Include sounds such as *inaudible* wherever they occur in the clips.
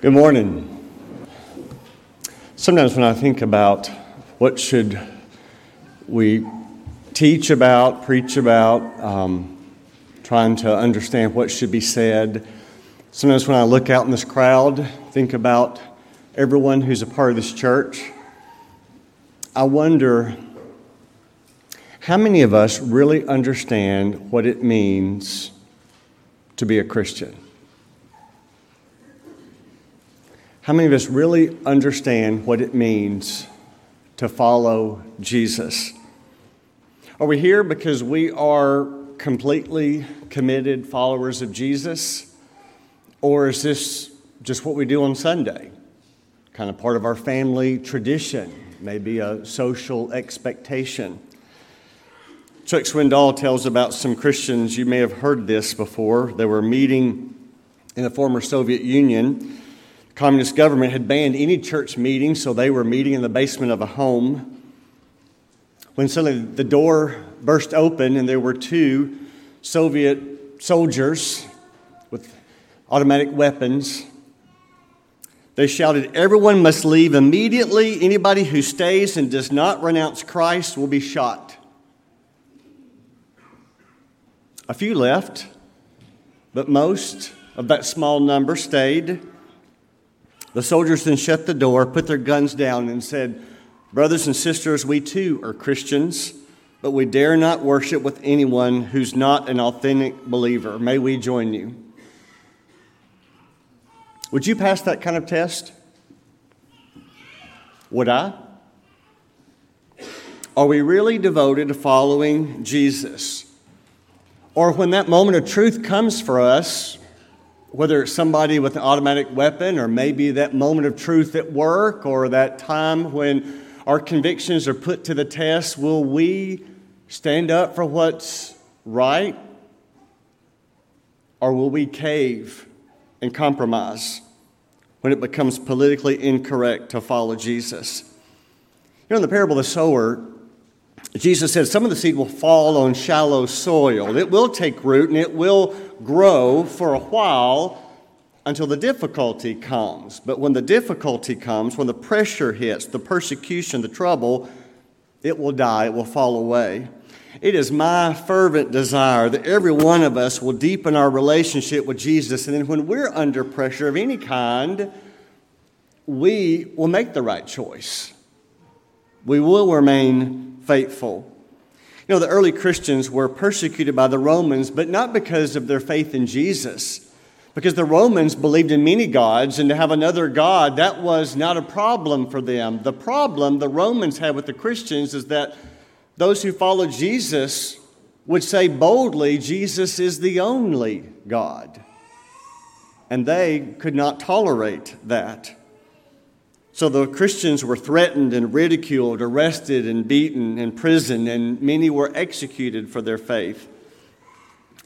Good morning. Sometimes when I think about what should we teach about, preach about, um, trying to understand what should be said, sometimes when I look out in this crowd, think about everyone who's a part of this church, I wonder how many of us really understand what it means to be a Christian? How many of us really understand what it means to follow Jesus? Are we here because we are completely committed followers of Jesus? Or is this just what we do on Sunday? Kind of part of our family tradition, maybe a social expectation. Chuck Swindoll tells about some Christians, you may have heard this before. They were meeting in the former Soviet Union communist government had banned any church meeting, so they were meeting in the basement of a home. When suddenly the door burst open and there were two Soviet soldiers with automatic weapons. They shouted, Everyone must leave immediately. Anybody who stays and does not renounce Christ will be shot. A few left, but most of that small number stayed. The soldiers then shut the door, put their guns down, and said, Brothers and sisters, we too are Christians, but we dare not worship with anyone who's not an authentic believer. May we join you? Would you pass that kind of test? Would I? Are we really devoted to following Jesus? Or when that moment of truth comes for us, whether it's somebody with an automatic weapon, or maybe that moment of truth at work, or that time when our convictions are put to the test, will we stand up for what's right? Or will we cave and compromise when it becomes politically incorrect to follow Jesus? You know, in the parable of the sower, Jesus said some of the seed will fall on shallow soil. It will take root and it will grow for a while until the difficulty comes. But when the difficulty comes, when the pressure hits, the persecution, the trouble, it will die, it will fall away. It is my fervent desire that every one of us will deepen our relationship with Jesus. And then when we're under pressure of any kind, we will make the right choice. We will remain faithful. You know, the early Christians were persecuted by the Romans, but not because of their faith in Jesus. Because the Romans believed in many gods, and to have another God, that was not a problem for them. The problem the Romans had with the Christians is that those who followed Jesus would say boldly, Jesus is the only God. And they could not tolerate that. So the Christians were threatened and ridiculed, arrested and beaten, imprisoned, and many were executed for their faith.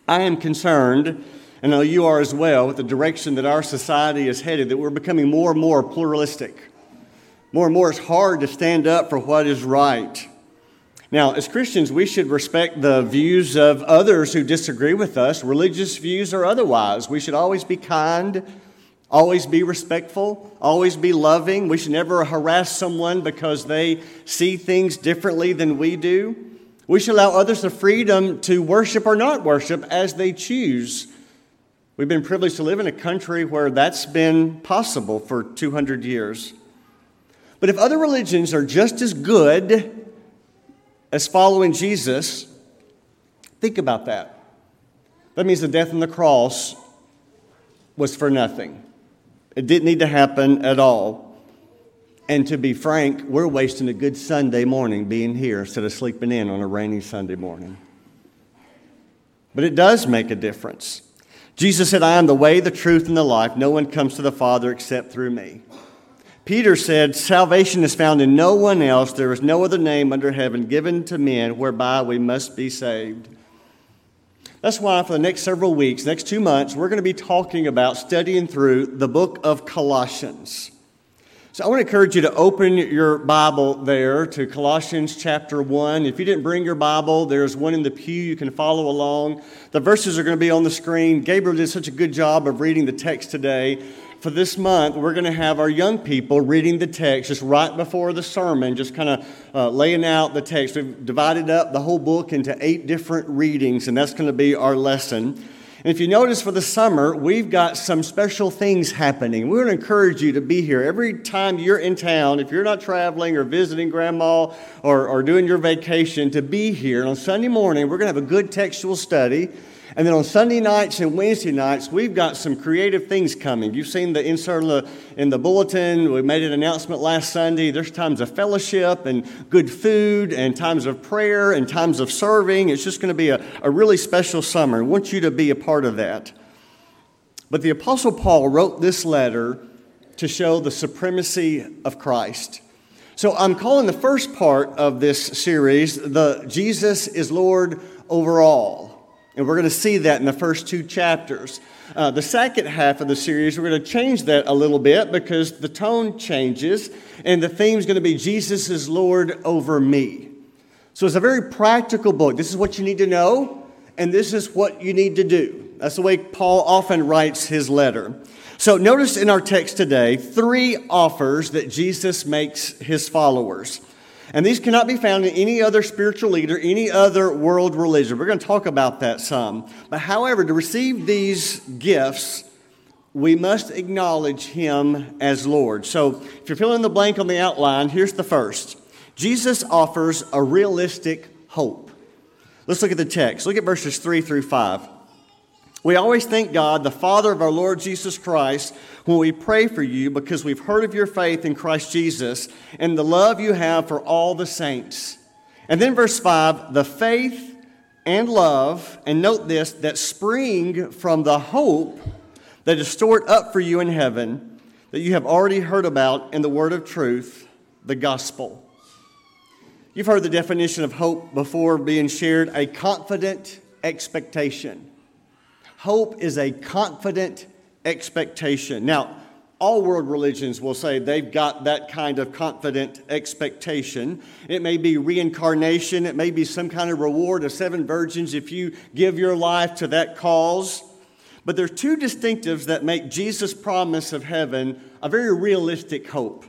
I am concerned, and I know you are as well, with the direction that our society is headed, that we're becoming more and more pluralistic. More and more, it's hard to stand up for what is right. Now, as Christians, we should respect the views of others who disagree with us, religious views or otherwise. We should always be kind Always be respectful, always be loving. We should never harass someone because they see things differently than we do. We should allow others the freedom to worship or not worship as they choose. We've been privileged to live in a country where that's been possible for 200 years. But if other religions are just as good as following Jesus, think about that. That means the death on the cross was for nothing. It didn't need to happen at all. And to be frank, we're wasting a good Sunday morning being here instead of sleeping in on a rainy Sunday morning. But it does make a difference. Jesus said, I am the way, the truth, and the life. No one comes to the Father except through me. Peter said, Salvation is found in no one else. There is no other name under heaven given to men whereby we must be saved. That's why for the next several weeks, next two months, we're going to be talking about studying through the book of Colossians. So I want to encourage you to open your Bible there to Colossians chapter 1. If you didn't bring your Bible, there's one in the pew. You can follow along. The verses are going to be on the screen. Gabriel did such a good job of reading the text today. For this month, we're going to have our young people reading the text just right before the sermon, just kind of uh, laying out the text. We've divided up the whole book into eight different readings, and that's going to be our lesson. And if you notice for the summer, we've got some special things happening. We want to encourage you to be here. Every time you're in town, if you're not traveling or visiting grandma or, or doing your vacation, to be here. And on Sunday morning, we're going to have a good textual study. And then on Sunday nights and Wednesday nights, we've got some creative things coming. You've seen the insert in the, in the bulletin. We made an announcement last Sunday. There's times of fellowship and good food and times of prayer and times of serving. It's just going to be a, a really special summer. I want you to be a part of that. But the Apostle Paul wrote this letter to show the supremacy of Christ. So I'm calling the first part of this series the Jesus is Lord over all. And we're going to see that in the first two chapters. Uh, the second half of the series, we're going to change that a little bit because the tone changes, and the theme is going to be Jesus is Lord over me. So it's a very practical book. This is what you need to know, and this is what you need to do. That's the way Paul often writes his letter. So notice in our text today three offers that Jesus makes his followers. And these cannot be found in any other spiritual leader, any other world religion. We're going to talk about that some. But however, to receive these gifts, we must acknowledge him as Lord. So if you're filling the blank on the outline, here's the first Jesus offers a realistic hope. Let's look at the text. Look at verses 3 through 5. We always thank God, the Father of our Lord Jesus Christ, when we pray for you because we've heard of your faith in Christ Jesus and the love you have for all the saints. And then verse 5 the faith and love, and note this, that spring from the hope that is stored up for you in heaven that you have already heard about in the word of truth, the gospel. You've heard the definition of hope before being shared a confident expectation. Hope is a confident expectation. Now, all world religions will say they've got that kind of confident expectation. It may be reincarnation, it may be some kind of reward of seven virgins if you give your life to that cause. But there's two distinctives that make Jesus' promise of heaven a very realistic hope.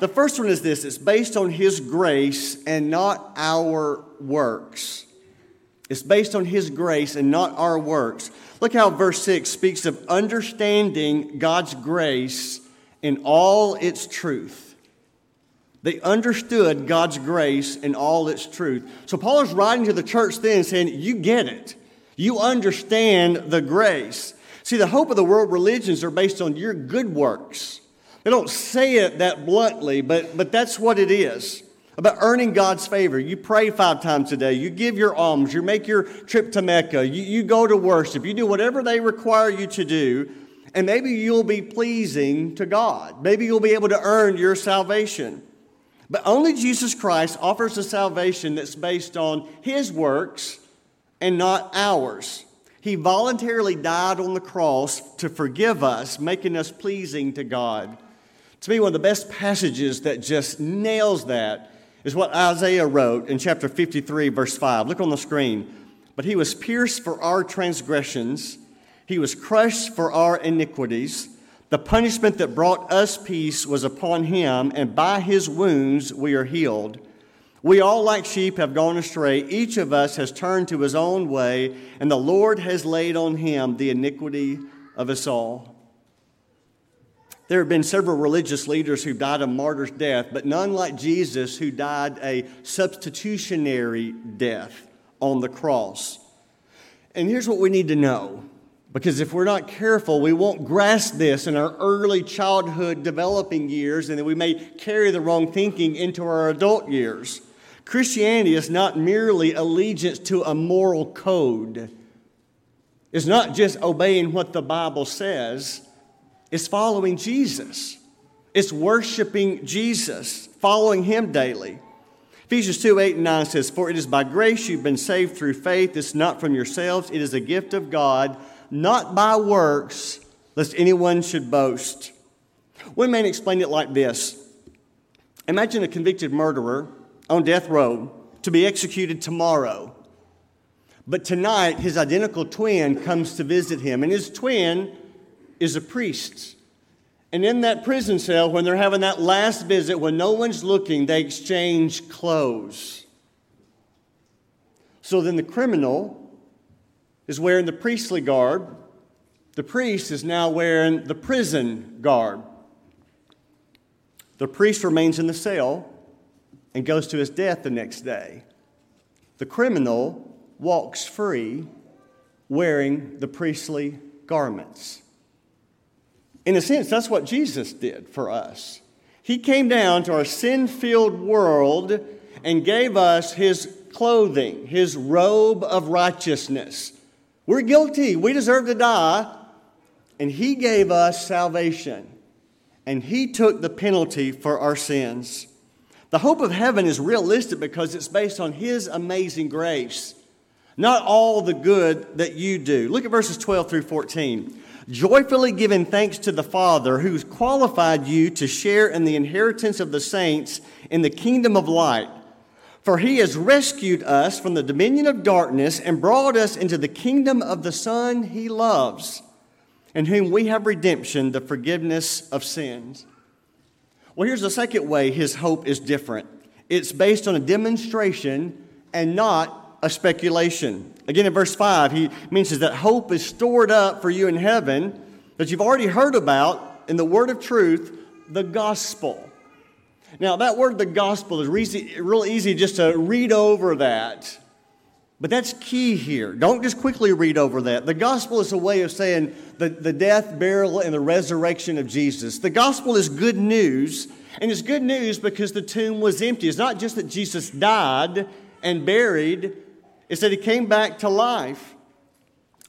The first one is this it's based on His grace and not our works. It's based on His grace and not our works. Look how verse 6 speaks of understanding God's grace in all its truth. They understood God's grace in all its truth. So Paul is writing to the church then saying, You get it. You understand the grace. See, the hope of the world religions are based on your good works. They don't say it that bluntly, but, but that's what it is about earning God's favor. You pray five times a day. You give your alms. You make your trip to Mecca. You, you go to worship. You do whatever they require you to do. And maybe you'll be pleasing to God. Maybe you'll be able to earn your salvation. But only Jesus Christ offers a salvation that's based on His works and not ours. He voluntarily died on the cross to forgive us, making us pleasing to God. To me, one of the best passages that just nails that is what Isaiah wrote in chapter 53, verse 5. Look on the screen. But he was pierced for our transgressions, he was crushed for our iniquities. The punishment that brought us peace was upon him, and by his wounds we are healed. We all, like sheep, have gone astray. Each of us has turned to his own way, and the Lord has laid on him the iniquity of us all. There have been several religious leaders who died a martyr's death, but none like Jesus who died a substitutionary death on the cross. And here's what we need to know because if we're not careful, we won't grasp this in our early childhood developing years, and then we may carry the wrong thinking into our adult years. Christianity is not merely allegiance to a moral code, it's not just obeying what the Bible says it's following Jesus. It's worshiping Jesus, following Him daily. Ephesians 2 8 and 9 says, For it is by grace you've been saved through faith. It's not from yourselves, it is a gift of God, not by works, lest anyone should boast. One man explained it like this Imagine a convicted murderer on death row to be executed tomorrow. But tonight, his identical twin comes to visit him, and his twin is a priest. And in that prison cell, when they're having that last visit, when no one's looking, they exchange clothes. So then the criminal is wearing the priestly garb, the priest is now wearing the prison garb. The priest remains in the cell and goes to his death the next day. The criminal walks free wearing the priestly garments. In a sense, that's what Jesus did for us. He came down to our sin filled world and gave us his clothing, his robe of righteousness. We're guilty, we deserve to die, and he gave us salvation. And he took the penalty for our sins. The hope of heaven is realistic because it's based on his amazing grace, not all the good that you do. Look at verses 12 through 14 joyfully giving thanks to the Father who's qualified you to share in the inheritance of the saints in the kingdom of light. For he has rescued us from the dominion of darkness and brought us into the kingdom of the Son he loves in whom we have redemption, the forgiveness of sins. Well, here's the second way his hope is different it's based on a demonstration and not a speculation. Again, in verse 5, he mentions that hope is stored up for you in heaven that you've already heard about in the word of truth, the gospel. Now, that word, the gospel, is real easy just to read over that but that's key here. Don't just quickly read over that. The gospel is a way of saying the, the death, burial, and the resurrection of Jesus. The gospel is good news, and it's good news because the tomb was empty. It's not just that Jesus died and buried, it's that he came back to life.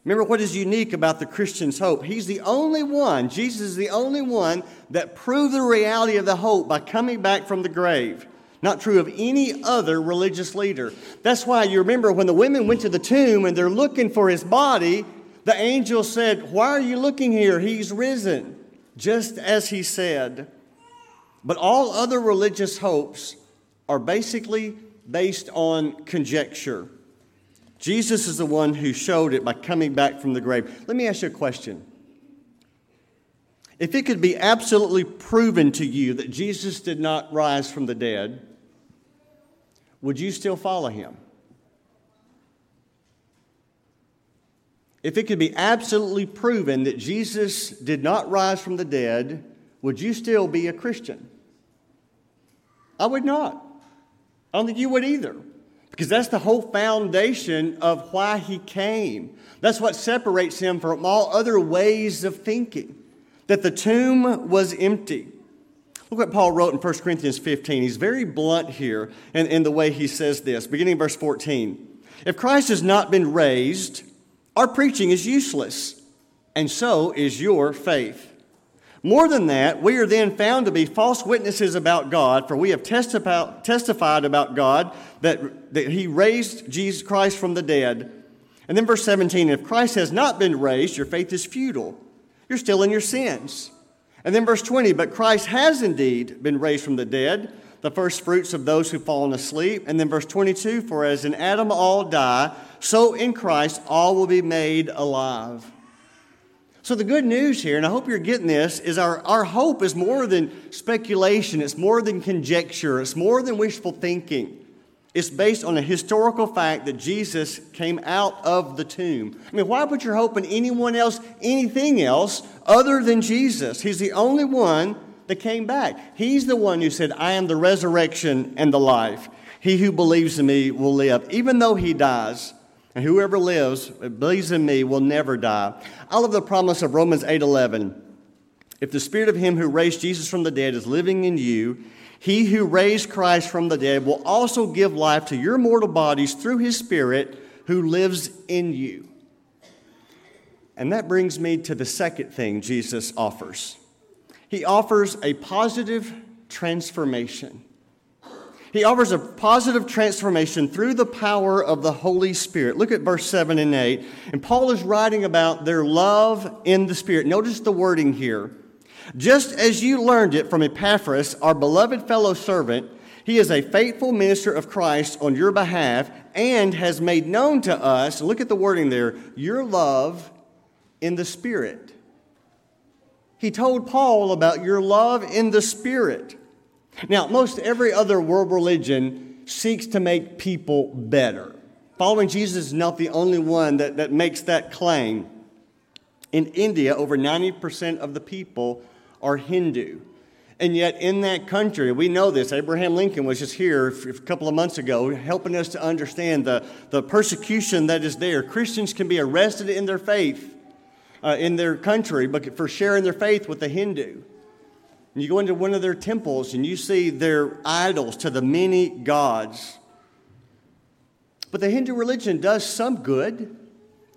Remember what is unique about the Christian's hope? He's the only one, Jesus is the only one that proved the reality of the hope by coming back from the grave. Not true of any other religious leader. That's why you remember when the women went to the tomb and they're looking for his body, the angel said, Why are you looking here? He's risen, just as he said. But all other religious hopes are basically based on conjecture. Jesus is the one who showed it by coming back from the grave. Let me ask you a question. If it could be absolutely proven to you that Jesus did not rise from the dead, would you still follow him? If it could be absolutely proven that Jesus did not rise from the dead, would you still be a Christian? I would not. I don't think you would either. Because that's the whole foundation of why he came. That's what separates him from all other ways of thinking. That the tomb was empty. Look what Paul wrote in 1 Corinthians 15. He's very blunt here in, in the way he says this, beginning verse 14. If Christ has not been raised, our preaching is useless, and so is your faith. More than that, we are then found to be false witnesses about God, for we have testified about God that, that He raised Jesus Christ from the dead. And then verse 17 if Christ has not been raised, your faith is futile. You're still in your sins. And then verse 20, but Christ has indeed been raised from the dead, the first fruits of those who've fallen asleep. And then verse 22, for as in Adam all die, so in Christ all will be made alive. So the good news here, and I hope you're getting this, is our, our hope is more than speculation, it's more than conjecture, it's more than wishful thinking. It's based on a historical fact that Jesus came out of the tomb. I mean, why put your hope in anyone else, anything else, other than Jesus? He's the only one that came back. He's the one who said, I am the resurrection and the life. He who believes in me will live, even though he dies. And whoever lives, believes in me, will never die. I love the promise of Romans 8 11. If the spirit of him who raised Jesus from the dead is living in you, he who raised Christ from the dead will also give life to your mortal bodies through his Spirit who lives in you. And that brings me to the second thing Jesus offers. He offers a positive transformation. He offers a positive transformation through the power of the Holy Spirit. Look at verse 7 and 8. And Paul is writing about their love in the Spirit. Notice the wording here. Just as you learned it from Epaphras, our beloved fellow servant, he is a faithful minister of Christ on your behalf and has made known to us, look at the wording there, your love in the Spirit. He told Paul about your love in the Spirit. Now, most every other world religion seeks to make people better. Following Jesus is not the only one that, that makes that claim. In India, over 90% of the people are Hindu. And yet, in that country, we know this. Abraham Lincoln was just here a couple of months ago helping us to understand the, the persecution that is there. Christians can be arrested in their faith uh, in their country but for sharing their faith with the Hindu. And you go into one of their temples and you see their idols to the many gods. But the Hindu religion does some good.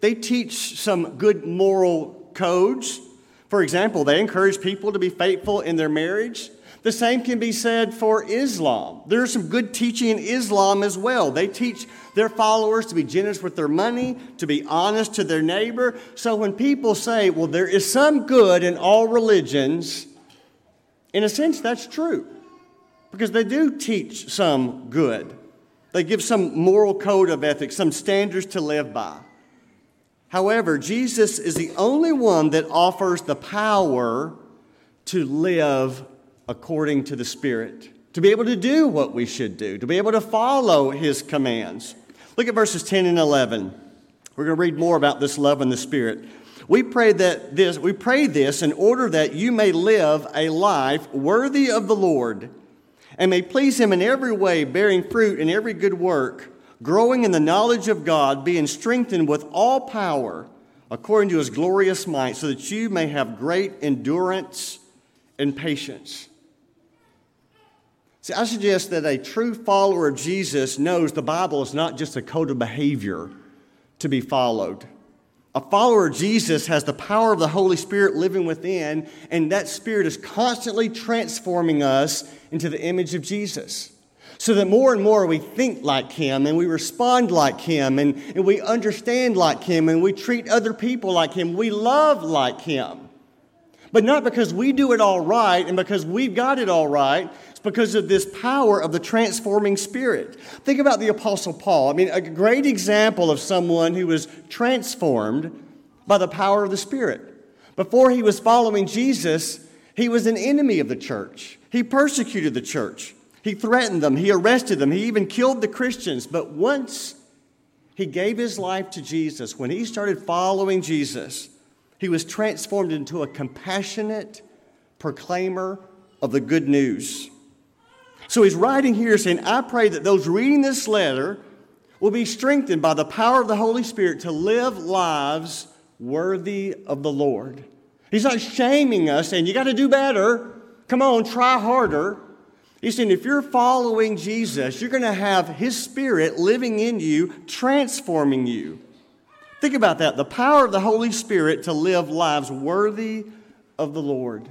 They teach some good moral codes. For example, they encourage people to be faithful in their marriage. The same can be said for Islam. There's some good teaching in Islam as well. They teach their followers to be generous with their money, to be honest to their neighbor. So when people say, well, there is some good in all religions, in a sense, that's true because they do teach some good. They give some moral code of ethics, some standards to live by. However, Jesus is the only one that offers the power to live according to the Spirit, to be able to do what we should do, to be able to follow His commands. Look at verses 10 and 11. We're going to read more about this love in the Spirit. We pray that this, we pray this in order that you may live a life worthy of the Lord and may please Him in every way, bearing fruit in every good work growing in the knowledge of God, being strengthened with all power according to his glorious might, so that you may have great endurance and patience. See, I suggest that a true follower of Jesus knows the Bible is not just a code of behavior to be followed. A follower of Jesus has the power of the Holy Spirit living within, and that Spirit is constantly transforming us into the image of Jesus so that more and more we think like Him and we respond like Him and, and we understand like Him and we treat other people like Him. We love like Him. But not because we do it all right and because we've got it all right. It's because of this power of the transforming Spirit. Think about the Apostle Paul. I mean, a great example of someone who was transformed by the power of the Spirit. Before he was following Jesus, he was an enemy of the church, he persecuted the church. He threatened them, he arrested them, he even killed the Christians. But once he gave his life to Jesus, when he started following Jesus, he was transformed into a compassionate proclaimer of the good news. So he's writing here saying, I pray that those reading this letter will be strengthened by the power of the Holy Spirit to live lives worthy of the Lord. He's not shaming us saying, You got to do better. Come on, try harder. He's saying if you're following Jesus, you're going to have His Spirit living in you, transforming you. Think about that the power of the Holy Spirit to live lives worthy of the Lord.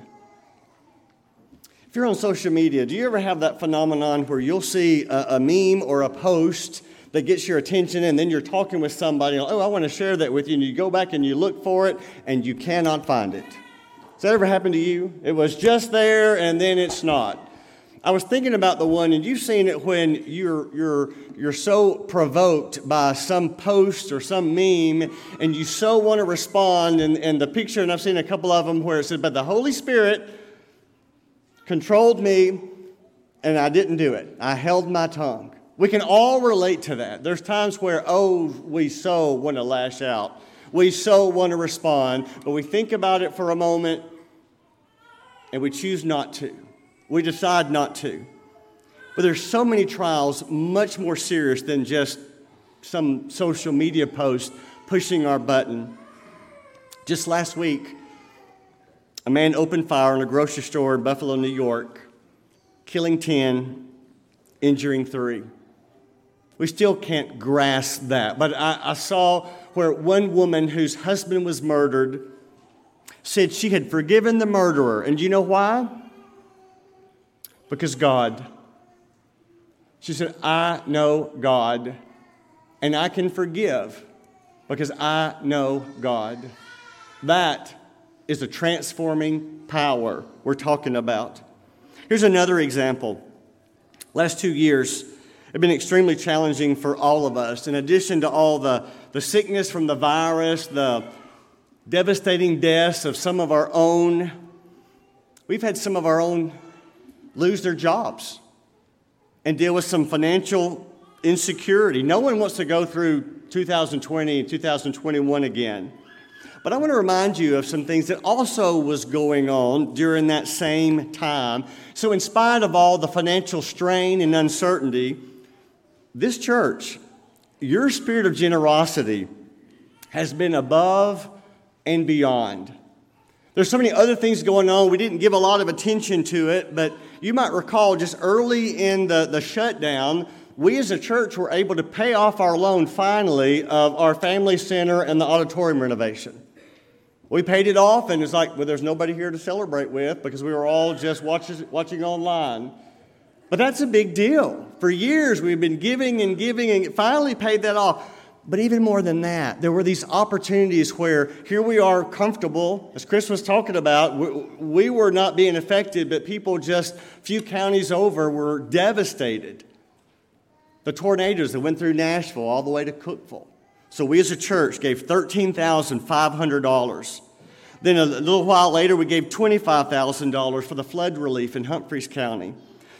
If you're on social media, do you ever have that phenomenon where you'll see a, a meme or a post that gets your attention and then you're talking with somebody, oh, I want to share that with you, and you go back and you look for it and you cannot find it? Has that ever happened to you? It was just there and then it's not. I was thinking about the one, and you've seen it when you're, you're, you're so provoked by some post or some meme, and you so want to respond. And, and the picture, and I've seen a couple of them where it said, But the Holy Spirit controlled me, and I didn't do it. I held my tongue. We can all relate to that. There's times where, oh, we so want to lash out. We so want to respond, but we think about it for a moment and we choose not to we decide not to. But there's so many trials much more serious than just some social media post pushing our button. Just last week, a man opened fire in a grocery store in Buffalo, New York, killing 10, injuring 3. We still can't grasp that. But I, I saw where one woman whose husband was murdered said she had forgiven the murderer. And do you know why? Because God. She said, I know God, and I can forgive because I know God. That is the transforming power we're talking about. Here's another example. Last two years have been extremely challenging for all of us. In addition to all the, the sickness from the virus, the devastating deaths of some of our own, we've had some of our own lose their jobs and deal with some financial insecurity. No one wants to go through 2020 and 2021 again. But I want to remind you of some things that also was going on during that same time. So in spite of all the financial strain and uncertainty, this church, your spirit of generosity has been above and beyond. There's so many other things going on. We didn't give a lot of attention to it, but you might recall just early in the, the shutdown, we as a church were able to pay off our loan finally of our family center and the auditorium renovation. We paid it off, and it's like, well, there's nobody here to celebrate with because we were all just watching, watching online. But that's a big deal. For years, we've been giving and giving and finally paid that off. But even more than that, there were these opportunities where here we are comfortable, as Chris was talking about, we, we were not being affected, but people just a few counties over were devastated. The tornadoes that went through Nashville all the way to Cookeville. So we as a church gave $13,500. Then a little while later, we gave $25,000 for the flood relief in Humphreys County.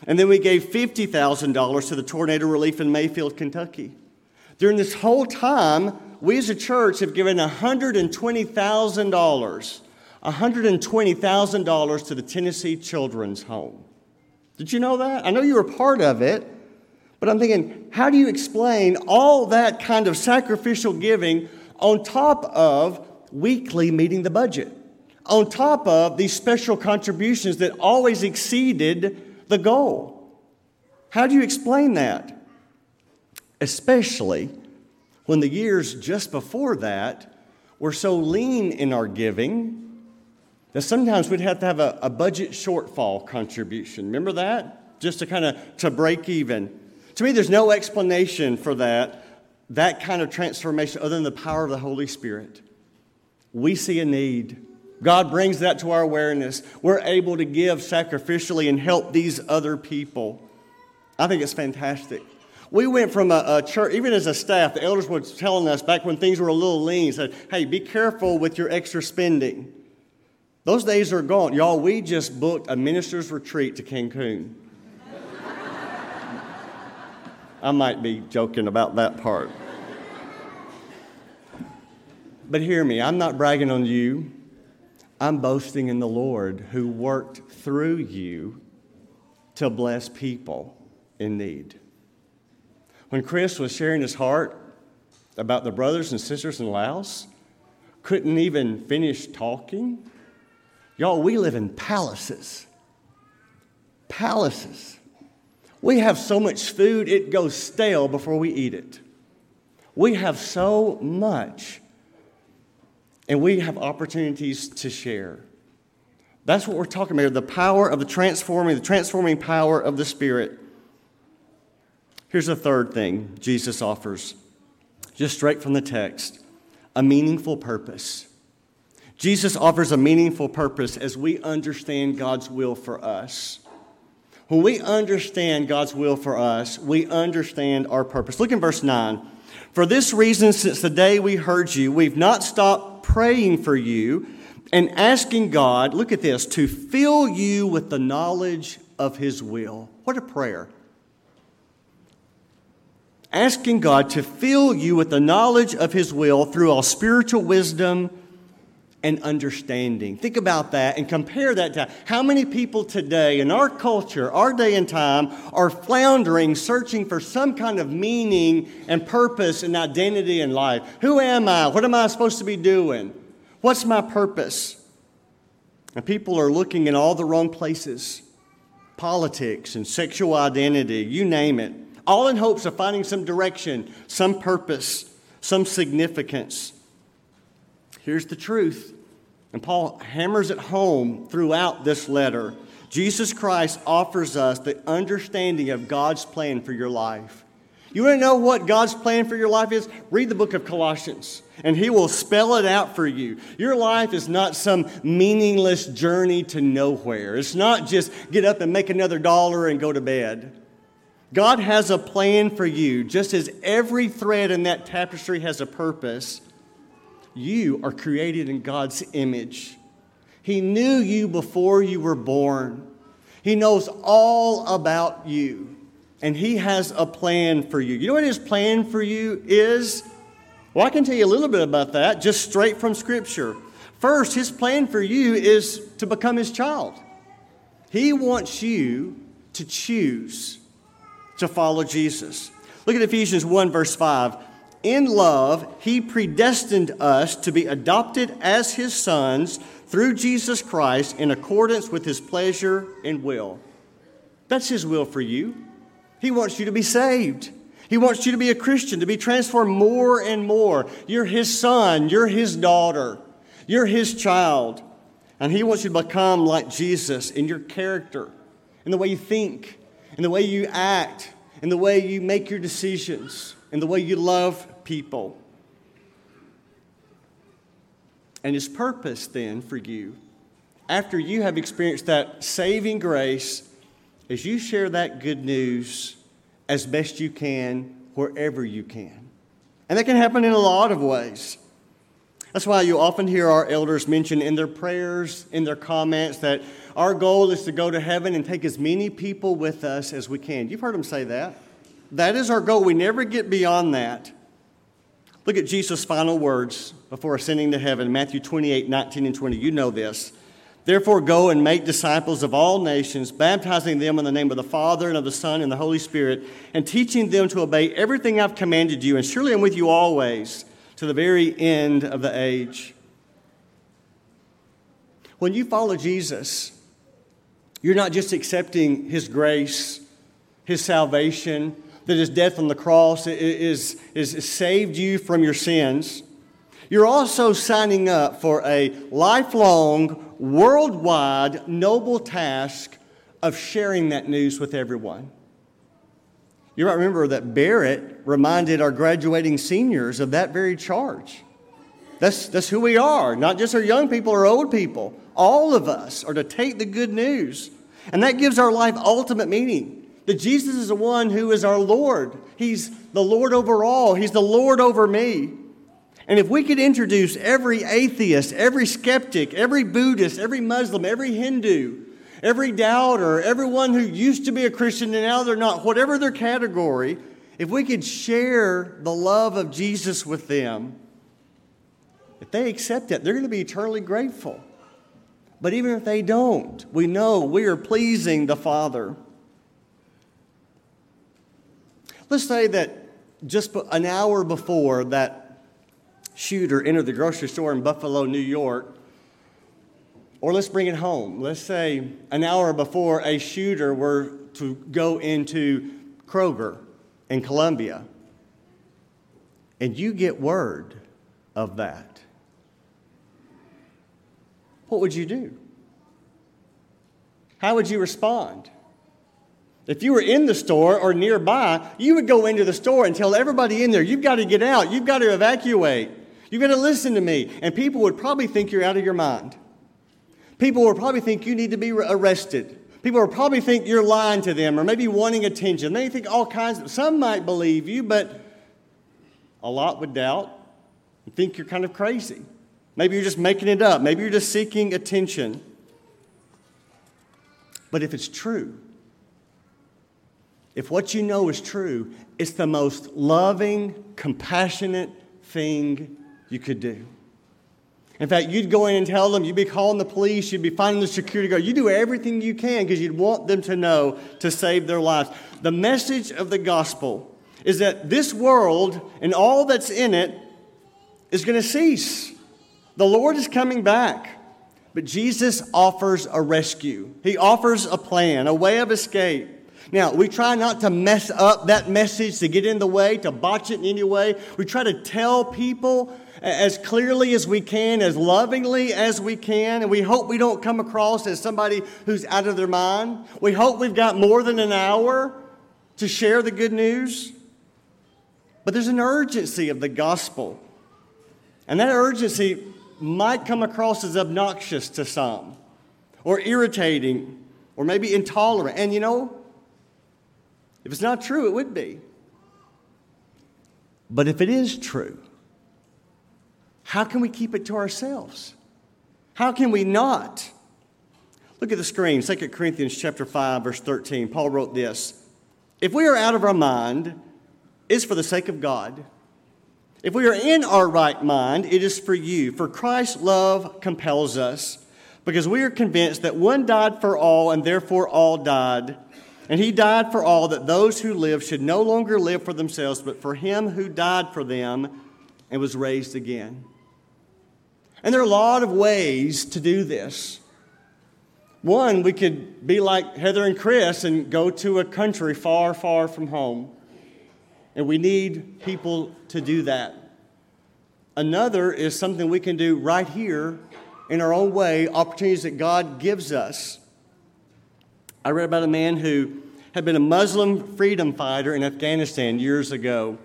And then we gave $50,000 to the tornado relief in Mayfield, Kentucky. During this whole time, we as a church have given $120,000, $120,000 to the Tennessee Children's Home. Did you know that? I know you were part of it. But I'm thinking, how do you explain all that kind of sacrificial giving on top of weekly meeting the budget? On top of these special contributions that always exceeded the goal? How do you explain that? Especially when the years just before that were so lean in our giving that sometimes we'd have to have a, a budget shortfall contribution. Remember that? Just to kind of to break even. To me, there's no explanation for that, that kind of transformation other than the power of the Holy Spirit. We see a need. God brings that to our awareness. We're able to give sacrificially and help these other people. I think it's fantastic. We went from a, a, church, even as a staff, the elders were telling us back when things were a little lean, said, hey, be careful with your extra spending. Those days are gone. Y'all, we just booked a minister's retreat to Cancun. *laughs* I might be joking about that part. But hear me, I'm not bragging on you. I'm boasting in the Lord who worked through you to bless people in need. When Chris was sharing his heart about the brothers and sisters in Laos, couldn't even finish talking. Y'all, we live in palaces. Palaces. We have so much food, it goes stale before we eat it. We have so much, and we have opportunities to share. That's what we're talking about the power of the transforming, the transforming power of the Spirit. Here's the third thing Jesus offers, just straight from the text a meaningful purpose. Jesus offers a meaningful purpose as we understand God's will for us. When we understand God's will for us, we understand our purpose. Look in verse 9. For this reason, since the day we heard you, we've not stopped praying for you and asking God, look at this, to fill you with the knowledge of His will. What a prayer. Asking God to fill you with the knowledge of His will through all spiritual wisdom and understanding. Think about that and compare that to how many people today in our culture, our day and time, are floundering, searching for some kind of meaning and purpose and identity in life. Who am I? What am I supposed to be doing? What's my purpose? And people are looking in all the wrong places politics and sexual identity, you name it, all in hopes of finding some direction, some purpose, some significance. Here's the truth. And Paul hammers it home throughout this letter. Jesus Christ offers us the understanding of God's plan for your life. You want to know what God's plan for your life is? Read the book of Colossians, and He will spell it out for you. Your life is not some meaningless journey to nowhere. It's not just get up and make another dollar and go to bed. God has a plan for you, just as every thread in that tapestry has a purpose. You are created in God's image. He knew you before you were born. He knows all about you, and He has a plan for you. You know what His plan for you is? Well, I can tell you a little bit about that just straight from Scripture. First, His plan for you is to become His child. He wants you to choose to follow Jesus. Look at Ephesians 1, verse 5. In love, he predestined us to be adopted as his sons through Jesus Christ in accordance with his pleasure and will. That's his will for you. He wants you to be saved. He wants you to be a Christian, to be transformed more and more. You're his son, you're his daughter, you're his child. And he wants you to become like Jesus in your character, in the way you think, in the way you act, and the way you make your decisions, and the way you love people. And His purpose then for you, after you have experienced that saving grace, is you share that good news as best you can wherever you can. And that can happen in a lot of ways. That's why you often hear our elders mention in their prayers, in their comments, that our goal is to go to heaven and take as many people with us as we can. You've heard them say that. That is our goal. We never get beyond that. Look at Jesus' final words before ascending to heaven Matthew 28 19 and 20. You know this. Therefore, go and make disciples of all nations, baptizing them in the name of the Father and of the Son and the Holy Spirit, and teaching them to obey everything I've commanded you. And surely I'm with you always to the very end of the age. When you follow Jesus, you're not just accepting His grace, His salvation, that His death on the cross is, is, saved you from your sins. You're also signing up for a lifelong, worldwide, noble task of sharing that news with everyone. You might remember that Barrett reminded our graduating seniors of that very charge. That's, that's who we are, not just our young people or old people. All of us are to take the good news. And that gives our life ultimate meaning. That Jesus is the one who is our Lord. He's the Lord over all, He's the Lord over me. And if we could introduce every atheist, every skeptic, every Buddhist, every Muslim, every Hindu, every doubter, everyone who used to be a Christian and now they're not, whatever their category, if we could share the love of Jesus with them, if they accept it, they're going to be eternally grateful. But even if they don't, we know we are pleasing the Father. Let's say that just an hour before that shooter entered the grocery store in Buffalo, New York, or let's bring it home. Let's say an hour before a shooter were to go into Kroger in Columbia, and you get word of that. What would you do? How would you respond? If you were in the store or nearby, you would go into the store and tell everybody in there, you've got to get out, you've got to evacuate, you've got to listen to me. And people would probably think you're out of your mind. People will probably think you need to be arrested. People will probably think you're lying to them or maybe wanting attention. They think all kinds of, some might believe you, but a lot would doubt and think you're kind of crazy. Maybe you're just making it up. Maybe you're just seeking attention. But if it's true, if what you know is true, it's the most loving, compassionate thing you could do. In fact, you'd go in and tell them, you'd be calling the police, you'd be finding the security guard. You do everything you can because you'd want them to know to save their lives. The message of the gospel is that this world and all that's in it is going to cease. The Lord is coming back. But Jesus offers a rescue. He offers a plan, a way of escape. Now, we try not to mess up that message, to get in the way, to botch it in any way. We try to tell people as clearly as we can, as lovingly as we can, and we hope we don't come across as somebody who's out of their mind. We hope we've got more than an hour to share the good news. But there's an urgency of the gospel. And that urgency might come across as obnoxious to some, or irritating, or maybe intolerant. And you know, if it's not true, it would be. But if it is true, how can we keep it to ourselves? How can we not? Look at the screen, 2 Corinthians chapter 5, verse 13. Paul wrote this If we are out of our mind, it's for the sake of God. If we are in our right mind, it is for you. For Christ's love compels us, because we are convinced that one died for all, and therefore all died. And he died for all, that those who live should no longer live for themselves, but for him who died for them and was raised again. And there are a lot of ways to do this. One, we could be like Heather and Chris and go to a country far, far from home. And we need people to do that. Another is something we can do right here in our own way, opportunities that God gives us. I read about a man who had been a Muslim freedom fighter in Afghanistan years ago.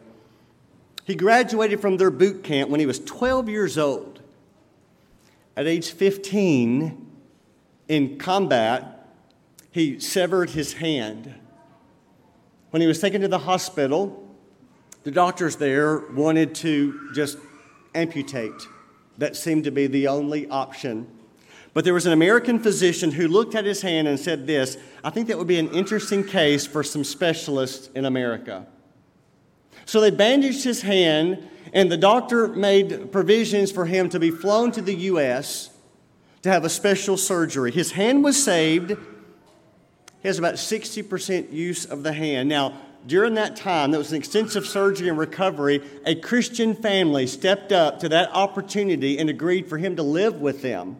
He graduated from their boot camp when he was 12 years old. At age 15, in combat, he severed his hand. When he was taken to the hospital, the doctors there wanted to just amputate. That seemed to be the only option. But there was an American physician who looked at his hand and said this I think that would be an interesting case for some specialists in America. So they bandaged his hand, and the doctor made provisions for him to be flown to the U.S. to have a special surgery. His hand was saved. He has about 60% use of the hand. Now, during that time, that was an extensive surgery and recovery, a Christian family stepped up to that opportunity and agreed for him to live with them.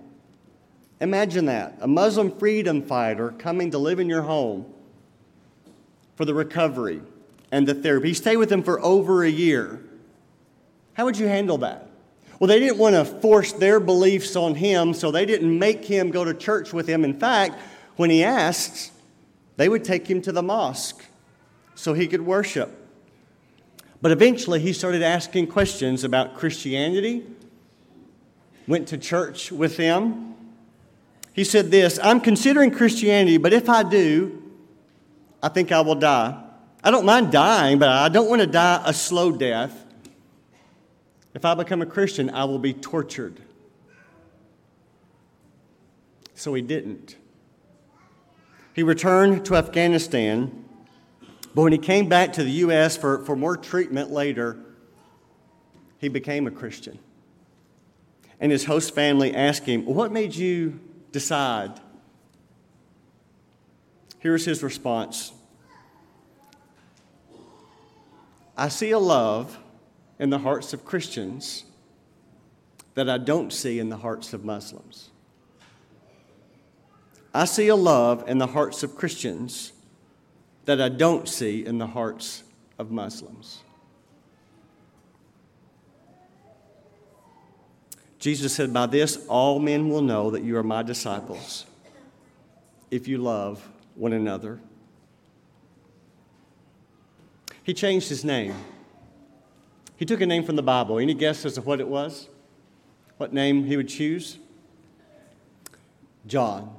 Imagine that a Muslim freedom fighter coming to live in your home for the recovery and the therapy. He stayed with them for over a year. How would you handle that? Well, they didn't want to force their beliefs on him, so they didn't make him go to church with him. In fact, when he asked, they would take him to the mosque so he could worship. But eventually, he started asking questions about Christianity, went to church with them. He said this I'm considering Christianity, but if I do, I think I will die. I don't mind dying, but I don't want to die a slow death. If I become a Christian, I will be tortured. So he didn't. He returned to Afghanistan but when he came back to the U.S. for, for more treatment later, he became a Christian. And his host family asked him, What made you decide? Here's his response I see a love in the hearts of Christians that I don't see in the hearts of Muslims. I see a love in the hearts of Christians that I don't see in the hearts of Muslims. Jesus said, By this all men will know that you are my disciples if you love one another. He changed his name. He took a name from the Bible. Any guess as to what it was? What name he would choose? John.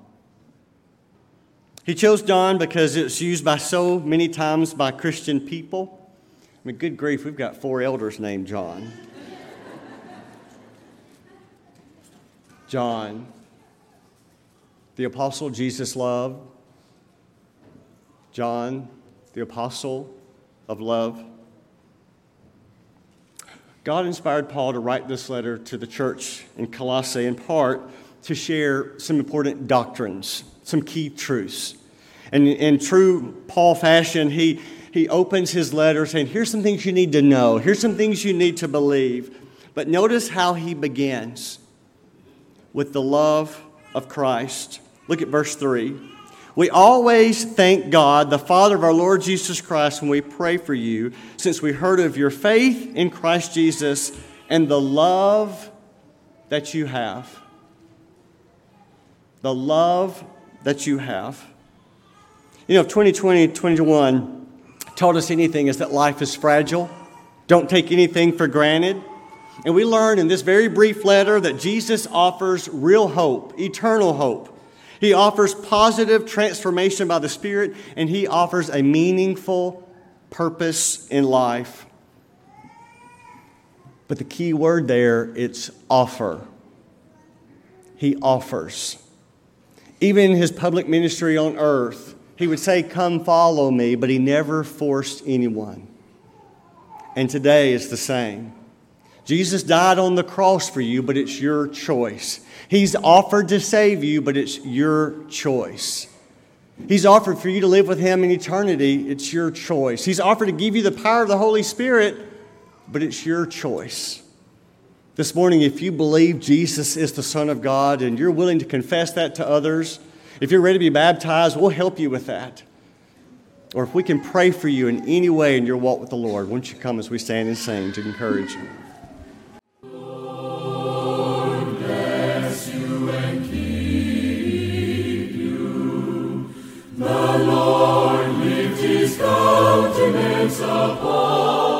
He chose John because it's used by so many times by Christian people. I mean, good grief, we've got four elders named John. John, the apostle Jesus loved. John, the apostle of love. God inspired Paul to write this letter to the church in Colossae in part to share some important doctrines some key truths. And in true Paul fashion, he, he opens his letter saying, Here's some things you need to know, here's some things you need to believe. But notice how he begins with the love of Christ. Look at verse 3. We always thank God, the Father of our Lord Jesus Christ, when we pray for you, since we heard of your faith in Christ Jesus and the love that you have. The love that you have. You know, if 2020, 21 taught us anything, is that life is fragile. Don't take anything for granted. And we learn in this very brief letter that Jesus offers real hope, eternal hope. He offers positive transformation by the Spirit, and He offers a meaningful purpose in life. But the key word there, it's offer. He offers. Even in his public ministry on earth, he would say, Come follow me, but he never forced anyone. And today it's the same. Jesus died on the cross for you, but it's your choice. He's offered to save you, but it's your choice. He's offered for you to live with Him in eternity. It's your choice. He's offered to give you the power of the Holy Spirit, but it's your choice. This morning, if you believe Jesus is the Son of God and you're willing to confess that to others, if you're ready to be baptized, we'll help you with that. Or if we can pray for you in any way in your walk with the Lord, won't you come as we stand and sing to encourage you? The Lord lift his countenance upon